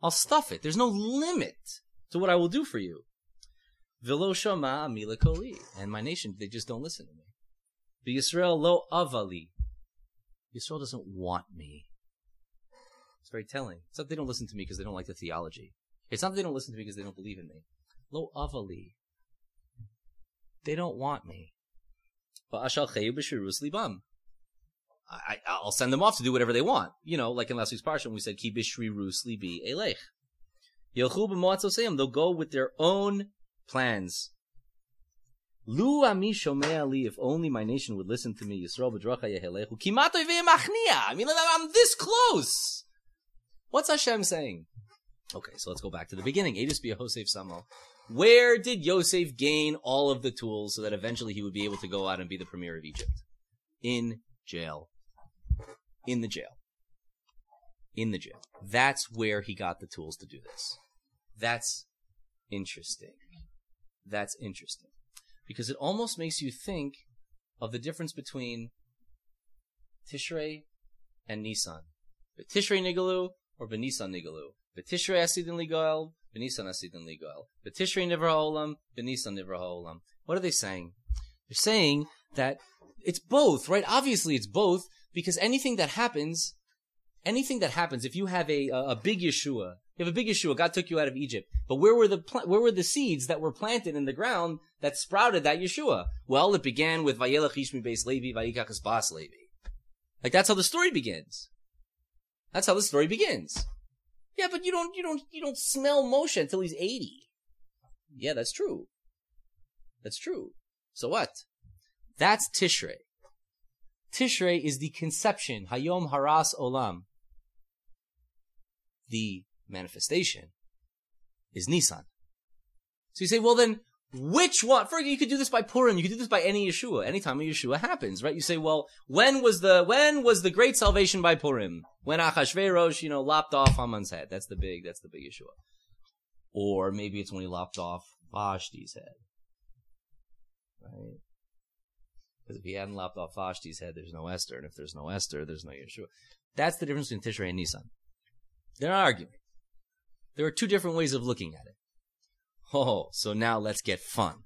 I'll stuff it. There's no limit to what I will do for you. Vilo shama amila And my nation, they just don't listen to me. The Yisrael lo avali. Yisrael doesn't want me. It's very telling. It's not they don't listen to me because they don't like the theology. It's not that they don't listen to me because they don't believe in me. Lo avali. They don't want me. I, I'll send them off to do whatever they want. You know, like in last week's parsha when we said, Ki bishri rusli bi elech. They'll go with their own plans. Lu ami shomea li, if only my nation would listen to me, Yisrael b'dracha yehelechu, kimato ve'emachnia. I mean, I'm this close. What's Hashem saying? Okay, so let's go back to the beginning. Edis be Yosef Samo. Where did Yosef gain all of the tools so that eventually he would be able to go out and be the premier of Egypt? In jail. In the jail. In the jail. That's where he got the tools to do this. That's interesting. That's interesting because it almost makes you think of the difference between Tishrei and Nisan. Tishrei Nigalu or Benisan Nigalu. Tishrei Asidin Ligoel, Benisan Asidin Ligoel. Tishrei Nivra Ha'olam, Benisan Nivra Ha'olam. What are they saying? They're saying that it's both, right? Obviously it's both because anything that happens, anything that happens, if you have a, a, big Yeshua, you have a big Yeshua, God took you out of Egypt. But where were the where were the seeds that were planted in the ground that sprouted that Yeshua? Well, it began with Vayelach Ishmi Beis Levi, Vayikachas Bas Levi. Like that's how the story begins. That's how the story begins. Yeah, but you don't you don't you don't smell Moshe until he's eighty. Yeah, that's true. That's true. So what? That's Tishrei. Tishrei is the conception, Hayom Haras Olam. The manifestation is Nisan. So you say, well then, which one? For you could do this by Purim. You could do this by any Yeshua. Anytime a Yeshua happens, right? You say, well, when was the when was the great salvation by Purim? When Achashverosh, you know, lopped off Haman's head. That's the big. That's the big Yeshua. Or maybe it's when he lopped off Vashti's head, right? Because if he hadn't lopped off Vashti's head, there's no Esther, and if there's no Esther, there's no Yeshua. That's the difference between Tishrei and Nisan. They're not arguing. There are two different ways of looking at it. Oh, so now let's get fun.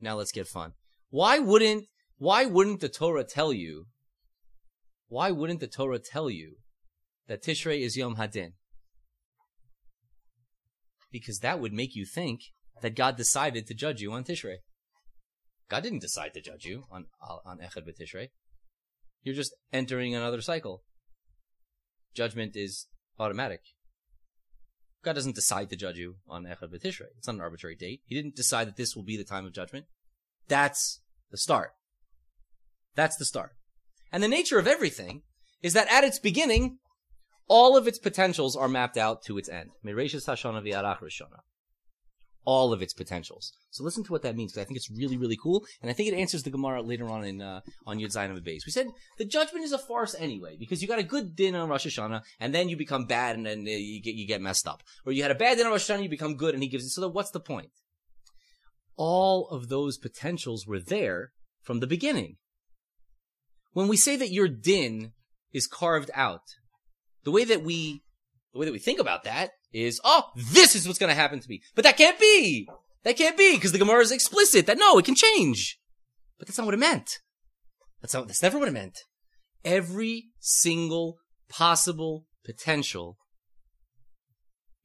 Now let's get fun. Why wouldn't, why wouldn't the Torah tell you, why wouldn't the Torah tell you that Tishrei is Yom Hadin? Because that would make you think that God decided to judge you on Tishrei. God didn't decide to judge you on, on Echad B'Tishrei. You're just entering another cycle. Judgment is automatic. God doesn't decide to judge you on Echad B'Tishrei. It's not an arbitrary date. He didn't decide that this will be the time of judgment. That's the start. That's the start. And the nature of everything is that at its beginning, all of its potentials are mapped out to its end. Mereshis Hashana v'Arach Rishona all of its potentials. So listen to what that means because I think it's really, really cool, and I think it answers the Gemara later on in uh, on Yud Zayin of base. We said the judgment is a farce anyway because you got a good din on Rosh Hashanah and then you become bad and then uh, you get you get messed up, or you had a bad din on Rosh Hashanah, you become good, and he gives it. So what's the point? All of those potentials were there from the beginning. When we say that your din is carved out, the way that we the way that we think about that is, oh, this is what's going to happen to me. But that can't be. That can't be because the Gemara is explicit that no, it can change. But that's not what it meant. That's not, that's never what it meant. Every single possible potential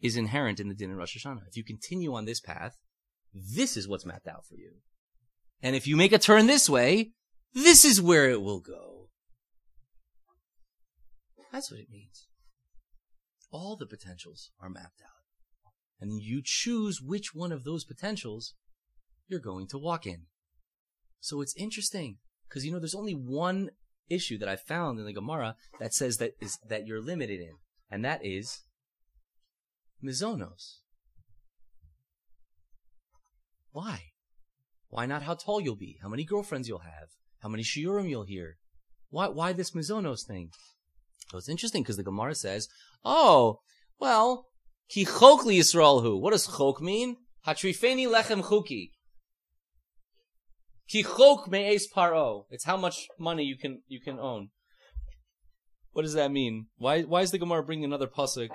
is inherent in the din of Rosh Hashanah. If you continue on this path, this is what's mapped out for you. And if you make a turn this way, this is where it will go. That's what it means all the potentials are mapped out. And you choose which one of those potentials you're going to walk in. So it's interesting because you know there's only one issue that I found in the Gemara that says that is that you're limited in, and that is mizonos. Why? Why not how tall you'll be? How many girlfriends you'll have? How many shiurim you'll hear? Why why this mizonos thing? So it's interesting because the Gemara says, oh, well, ki chok li Yisrael What does chok mean? Hatrifeni lechem chuki. Ki chok me'es paro. It's how much money you can, you can own. What does that mean? Why, why is the Gemara bringing another pasuk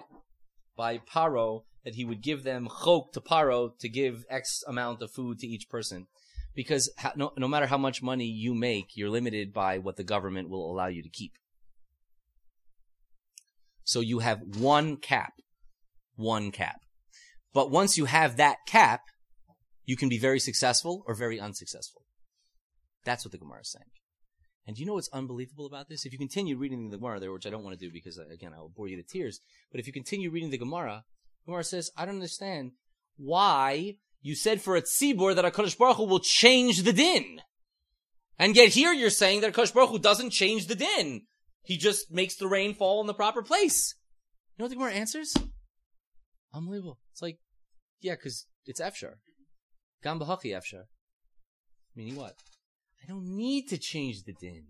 by Paro that he would give them chok to Paro to give X amount of food to each person? Because no, no matter how much money you make, you're limited by what the government will allow you to keep. So you have one cap. One cap. But once you have that cap, you can be very successful or very unsuccessful. That's what the Gemara is saying. And you know what's unbelievable about this? If you continue reading the Gemara there, which I don't want to do because, uh, again, I will bore you to tears, but if you continue reading the Gemara, Gemara says, I don't understand why you said for a tzibur that HaKadosh Baruch Hu will change the din. And yet here you're saying that HaKadosh Baruch Hu doesn't change the din. He just makes the rain fall in the proper place. You what the Gemara answers? Unbelievable. It's like, yeah, because it's Efshar. Gam b'hachi Efshar. Meaning what? I don't need to change the din.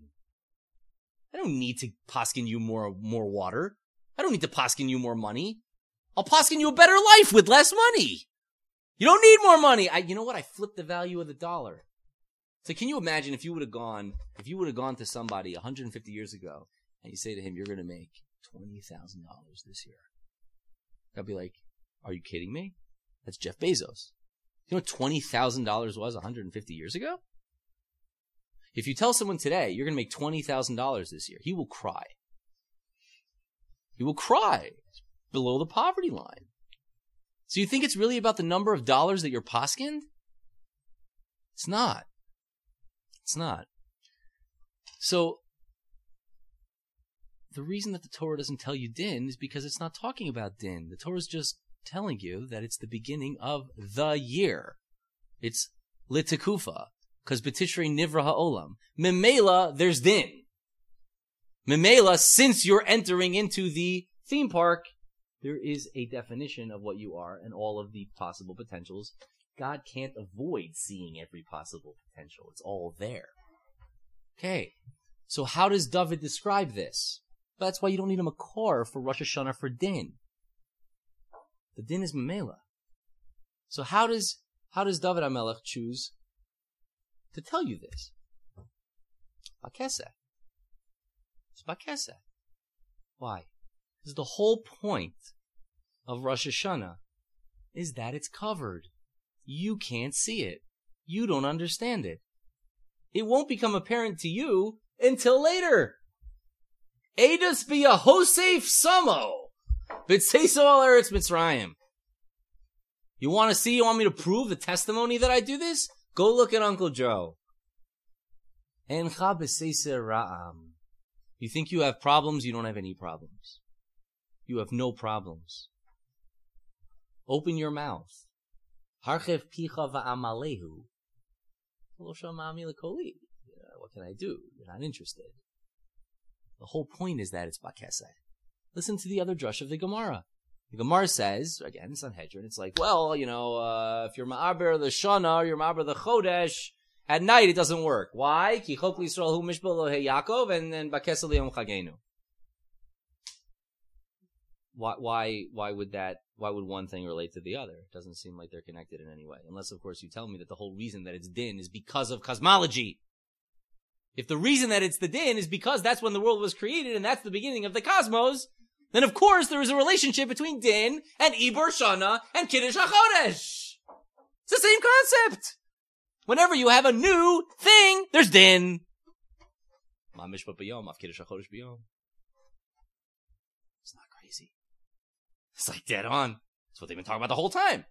I don't need to poskin you more more water. I don't need to poskin you more money. I'll poskin you a better life with less money. You don't need more money. I, you know what? I flipped the value of the dollar. So can you imagine if you would have gone, if you would have gone to somebody 150 years ago and you say to him, you're going to make $20,000 this year. I'll be like, are you kidding me? That's Jeff Bezos. You know what $20,000 was 150 years ago? If you tell someone today you're going to make $20,000 this year, he will cry. He will cry below the poverty line. So you think it's really about the number of dollars that you're poskinned? It's not. It's not. So the reason that the Torah doesn't tell you din is because it's not talking about din. The Torah is just telling you that it's the beginning of the year. It's litikufa, because betishrei nivra ha'olam. Memela, there's din. Memela, since you're entering into the theme park, there is a definition of what you are and all of the possible potentials. God can't avoid seeing every possible potential. It's all there. Okay. So how does David describe this? That's why you don't need a makar for Rosh Hashanah for din. The din is Mamela. So how does how does David HaMelech choose to tell you this? Bakeseh. It's. Why? Because the whole point of Rosh Hashanah is that it's covered. You can't see it. You don't understand it. It won't become apparent to you until later. Adus be a Hosef Samo. B'tseso al Eretz Mitzrayim. You want to see? You want me to prove the testimony that I do this? Go look at Uncle Joe. Encha ra'am. You think you have problems? You don't have any problems. You have no problems. Open your mouth. Harchev picha va'amalehu. What can I do? You're not interested. The whole point is that it's bakeseh. Listen to the other drush of the Gemara. The Gemara says, again, it's Sanhedrin, it's like, well, you know, uh, if you're ma'aber the shana, or you're ma'aber the chodesh, at night it doesn't work. Why? Ki chok Yisrael hu mishbel Yaakov, and then bakesel yom chagenu. Why, why, why would that, why would one thing relate to the other? It doesn't seem like they're connected in any way. Unless, of course, you tell me that the whole reason that it's din is because of cosmology. If the reason that it's the din is because that's when the world was created and that's the beginning of the cosmos, then of course there is a relationship between din and Ibor Shana and Kiddush HaChodesh. It's the same concept. Whenever you have a new thing, there's din. It's not crazy. It's like dead on. It's what they've been talking about the whole time.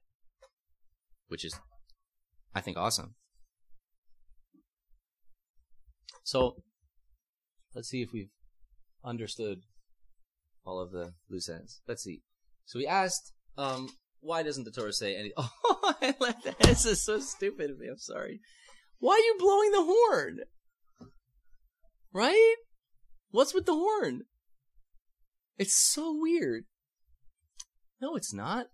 Which is, I think, awesome. So, let's see if we've understood all of the loose ends. Let's see. So we asked, um, why doesn't the Torah say any? Oh, I that. This is so stupid of me. I'm sorry. Why are you blowing the horn? Right? What's with the horn? It's so weird. No, it's not.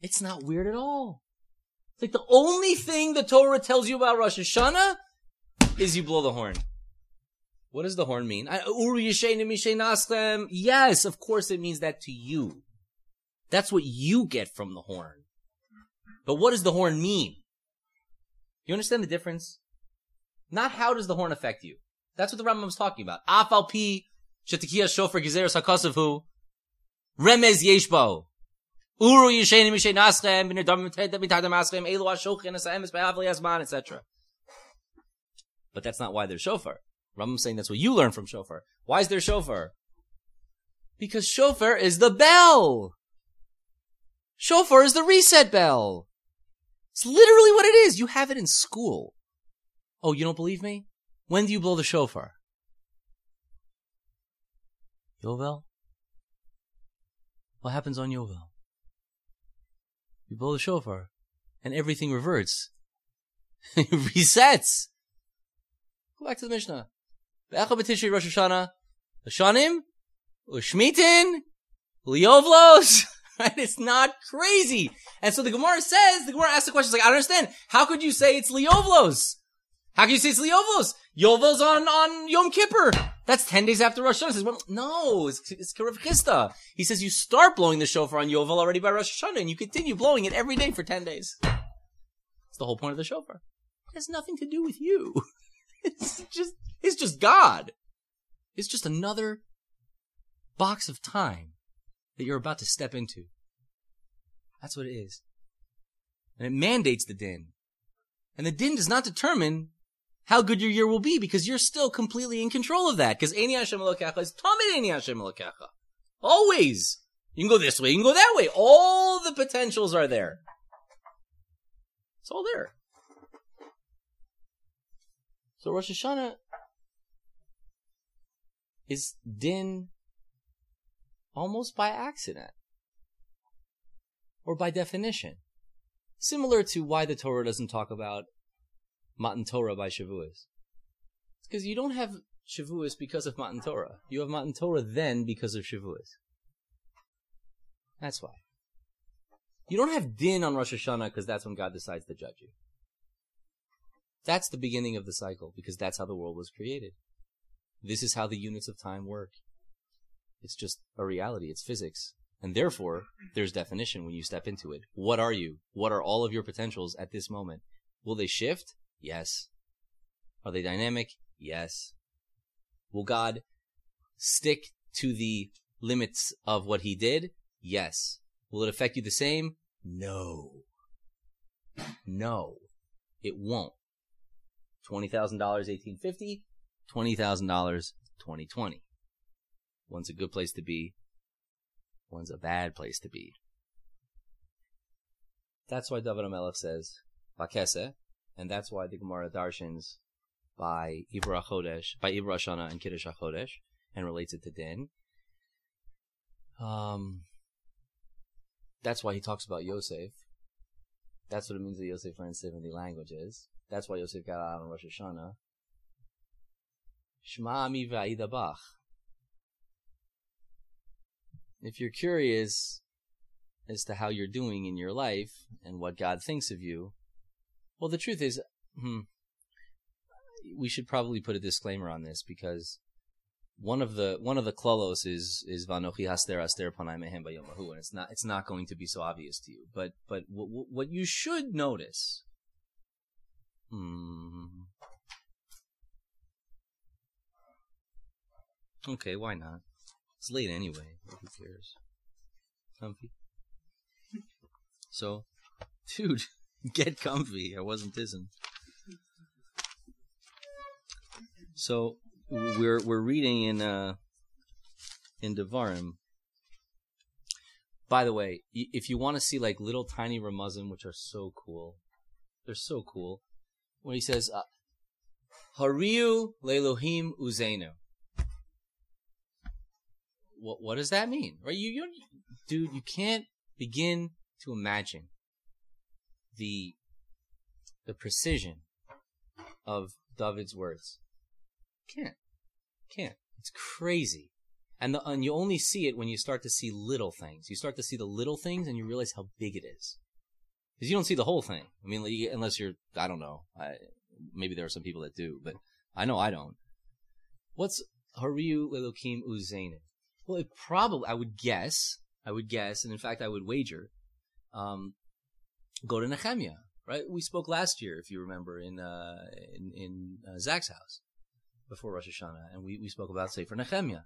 It's not weird at all. It's like the only thing the Torah tells you about Rosh Hashanah is you blow the horn. What does the horn mean? Yes, of course it means that to you. That's what you get from the horn. But what does the horn mean? You understand the difference? Not how does the horn affect you. That's what the Rambam was talking about. Afal shetikia yeshbo. Uru etc. But that's not why they're shofar. Rambam's saying that's what you learn from shofar. Why is there shofar? Because shofar is the bell. Shofar is the reset bell. It's literally what it is. You have it in school. Oh, you don't believe me? When do you blow the shofar? Yovel? What happens on Yovel? You blow the shofar and everything reverts. it resets. Go back to the Mishnah. Be'echa b'tishrei Rosh Hashanah, Lashanim, Ushmitin, Liovlos. Right? It's not crazy. And so the Gemara says, the Gemara asks the question, like, I don't understand. How could you say it's Liovlos? How can you say it's Liovlos? Yovel's on, on Yom Kippur. That's 10 days after Rosh Hashanah. Says, well, no, it's, it's Karev. He says you start blowing the shofar on Yovel already by Rosh Hashanah and you continue blowing it every day for 10 days. It's the whole point of the shofar. It has nothing to do with you. It's just, it's just God. It's just another box of time that you're about to step into. That's what it is. And it mandates the din. And the din does not determine how good your year will be because you're still completely in control of that. Because Eni Hashem Elokecha is Tamid Eni Hashem. Always. You can go this way, you can go that way. All the potentials are there. It's all there. So Rosh Hashanah is din almost by accident or by definition. Similar to why the Torah doesn't talk about Matan Torah by Shavuos. It's because you don't have Shavuos because of Matan Torah. You have Matan Torah then because of Shavuos. That's why. You don't have din on Rosh Hashanah because that's when God decides to judge you. That's the beginning of the cycle because that's how the world was created. This is how the units of time work. It's just a reality. It's physics. And therefore, there's definition when you step into it. What are you? What are all of your potentials at this moment? Will they shift? Yes. Are they dynamic? Yes. Will God stick to the limits of what he did? Yes. Will it affect you the same? No. No. It won't. $20,000 1850, $20,000 2020. One's a good place to be, one's a bad place to be. That's why David HaMelech says, Bakese, and that's why the Gemara darshans by Ivra Chodesh, by Ivra Shana and Kiddush and relates it to Din. Um, that's why he talks about Yosef. That's what it means that Yosef learned 70 languages. That's why Yosef got out on Rosh Hashanah. Shema ami bach. If you're curious as to how you're doing in your life and what God thinks of you, well, the truth is, hmm, we should probably put a disclaimer on this because one of the one of the klolos is is vanochi haster aster panai mehem and it's not it's not going to be so obvious to you. But but what you should notice. Hmm. Okay, why not? It's late anyway. Who cares? Comfy. So, dude, get comfy. I wasn't dissing. So we're we're reading in uh in Devarim. By the way, if you want to see like little tiny Ramazim, which are so cool, they're so cool. When he says, uh, "Hariu lelohim uzenu," what what does that mean? Right? You, you, dude, you can't begin to imagine the the precision of David's words. Can't. Can't. It's crazy. And, the, and you only see it when you start to see little things. You start to see the little things and you realize how big it is. Because you don't see the whole thing. I mean, like, unless you're, I don't know. I, maybe there are some people that do, but I know I don't. What's Hariu Lelokim Uzenu? Well, it probably, I would guess, I would guess, and in fact I would wager, um, go to Nehemiah, right? We spoke last year, if you remember, in, uh, in, in uh, Zach's house before Rosh Hashanah, and we, we spoke about Sefer Nehemiah.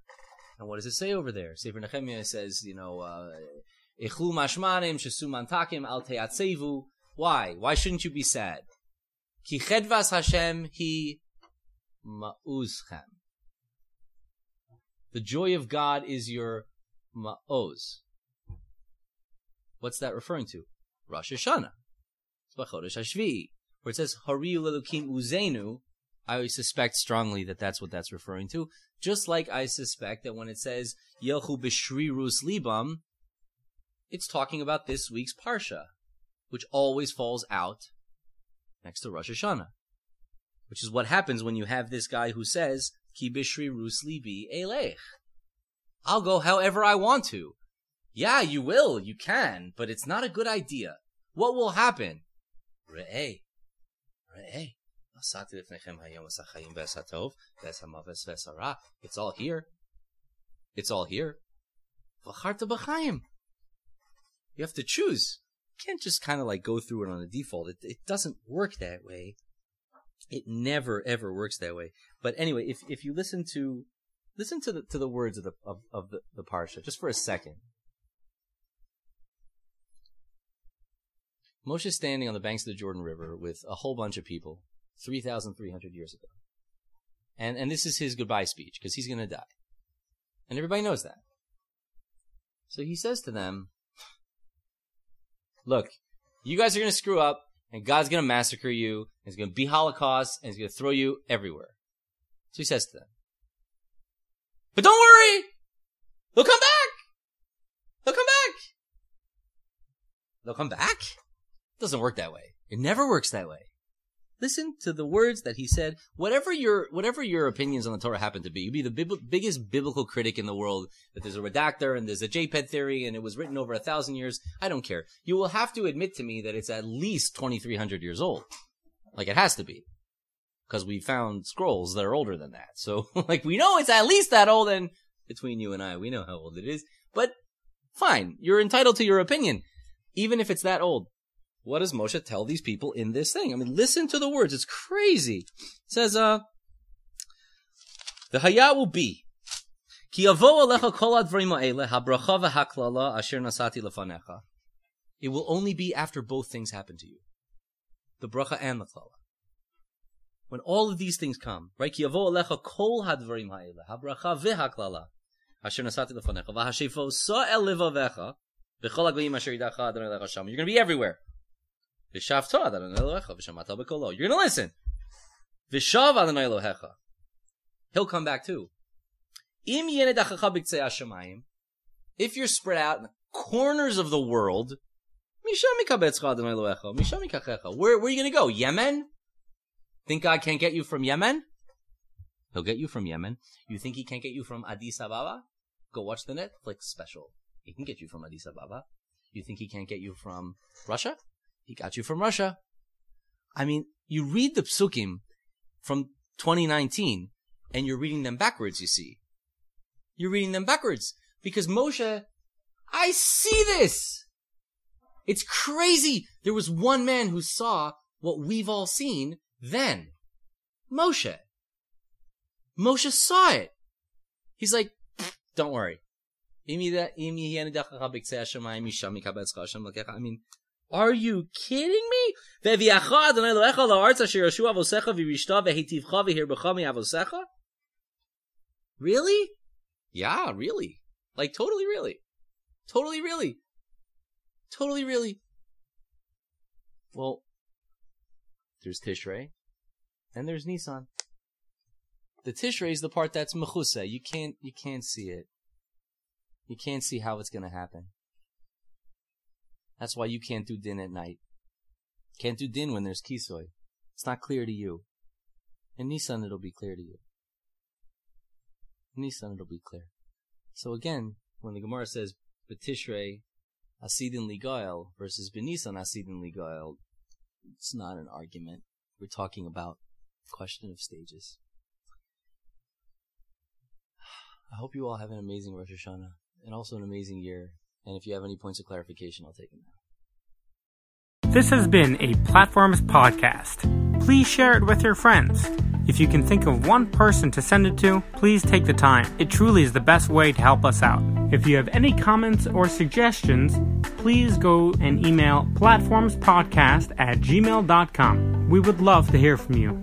And what does it say over there? Sefer Nehemiah says, you know, uh, Echlu mashmanim shesuman takim al teatsevu. Why? Why shouldn't you be sad? Ki chedvas Hashem hi ma'uzchem. The joy of God is your ma'oz. What's that referring to? Rosh Hashanah. It's Chodesh Hashvi, where it says Hariu lelukim uzenu I suspect strongly that that's what that's referring to. Just like I suspect that when it says Yelchu Bishrirus Libam, it's talking about this week's Parsha, which always falls out next to Rosh Hashanah. Which is what happens when you have this guy who says, Ki Bishrirus Libi Elech. I'll go however I want to. Yeah, you will, you can, but it's not a good idea. What will happen? Re'eh. Re'eh. It's all here. It's all here. You have to choose. You can't just kind of like go through it on a default. It, it doesn't work that way. It never ever works that way. But anyway, if if you listen to listen to the to the words of the of, of the, the parsha just for a second. Moshe is standing on the banks of the Jordan River with a whole bunch of people 3,300 years ago. And, and this is his goodbye speech because he's going to die. And everybody knows that. So he says to them, look, you guys are going to screw up and God's going to massacre you. And it's going to be Holocaust and he's going to throw you everywhere. So he says to them, but don't worry. They'll come back. They'll come back. They'll come back. It doesn't work that way. It never works that way. Listen to the words that he said. Whatever your whatever your opinions on the Torah happen to be, you'd be the bib- biggest biblical critic in the world. That there's a redactor and there's a JPEG theory and it was written over a thousand years. I don't care. You will have to admit to me that it's at least 2,300 years old. Like it has to be, because we found scrolls that are older than that. So like we know it's at least that old. And between you and I, we know how old it is. But fine, you're entitled to your opinion, even if it's that old. What does Moshe tell these people in this thing? I mean, listen to the words. It's crazy. It says, uh, the Haya will be. Ki yavo alecha kol advarim ha'ele, v'haklala asher nasati lefanecha. It will only be after both things happen to you. The bracha and the klala. When all of these things come, right? Ki yavo alecha kol hadvarim ha'ele, habracha v'haklala asher nasati lefanecha, v'hashefo adonai lecha sham. You're going to be everywhere. V'shavta Adonai Elohecha v'shamata b'kolo. You're gonna listen. V'shav Adonai Elohecha. He'll come back too. Im b'ktzei hashamayim. If you're spread out in the corners of the world, misham mikabetzcha Adonai Elohecha. Misham mikachecha. Where, where are you gonna go? Yemen? Think God can't get you from Yemen? He'll get you from Yemen. You think he can't get you from Addis Ababa? Go watch the Netflix special. He can get you from Addis Ababa. You think he can't get you from Russia? He got you from Russia. I mean, you read the psukim from 2019 and you're reading them backwards, you see. You're reading them backwards because Moshe, I see this. It's crazy. There was one man who saw what we've all seen then. Moshe. Moshe saw it. He's like, don't worry. I mean, are you kidding me? Really? Yeah, really. Like totally really. Totally really. Totally really. Well, there's Tishrei and there's Nissan. The Tishrei is the part that's mechusa. You can't you can't see it. You can't see how it's gonna happen. That's why you can't do din at night. Can't do din when there's kisoy. It's not clear to you. In Nissan, it'll be clear to you. In Nissan, it'll be clear. So again, when the Gemara says Betishrei Asidin Ligael versus Benisan Asidin Ligael, it's not an argument. We're talking about question of stages. I hope you all have an amazing Rosh Hashanah and also an amazing year. And if you have any points of clarification, I'll take them now. This has been a Platforms podcast. Please share it with your friends. If you can think of one person to send it to, please take the time. It truly is the best way to help us out. If you have any comments or suggestions, please go and email platformspodcast at gmail.com. We would love to hear from you.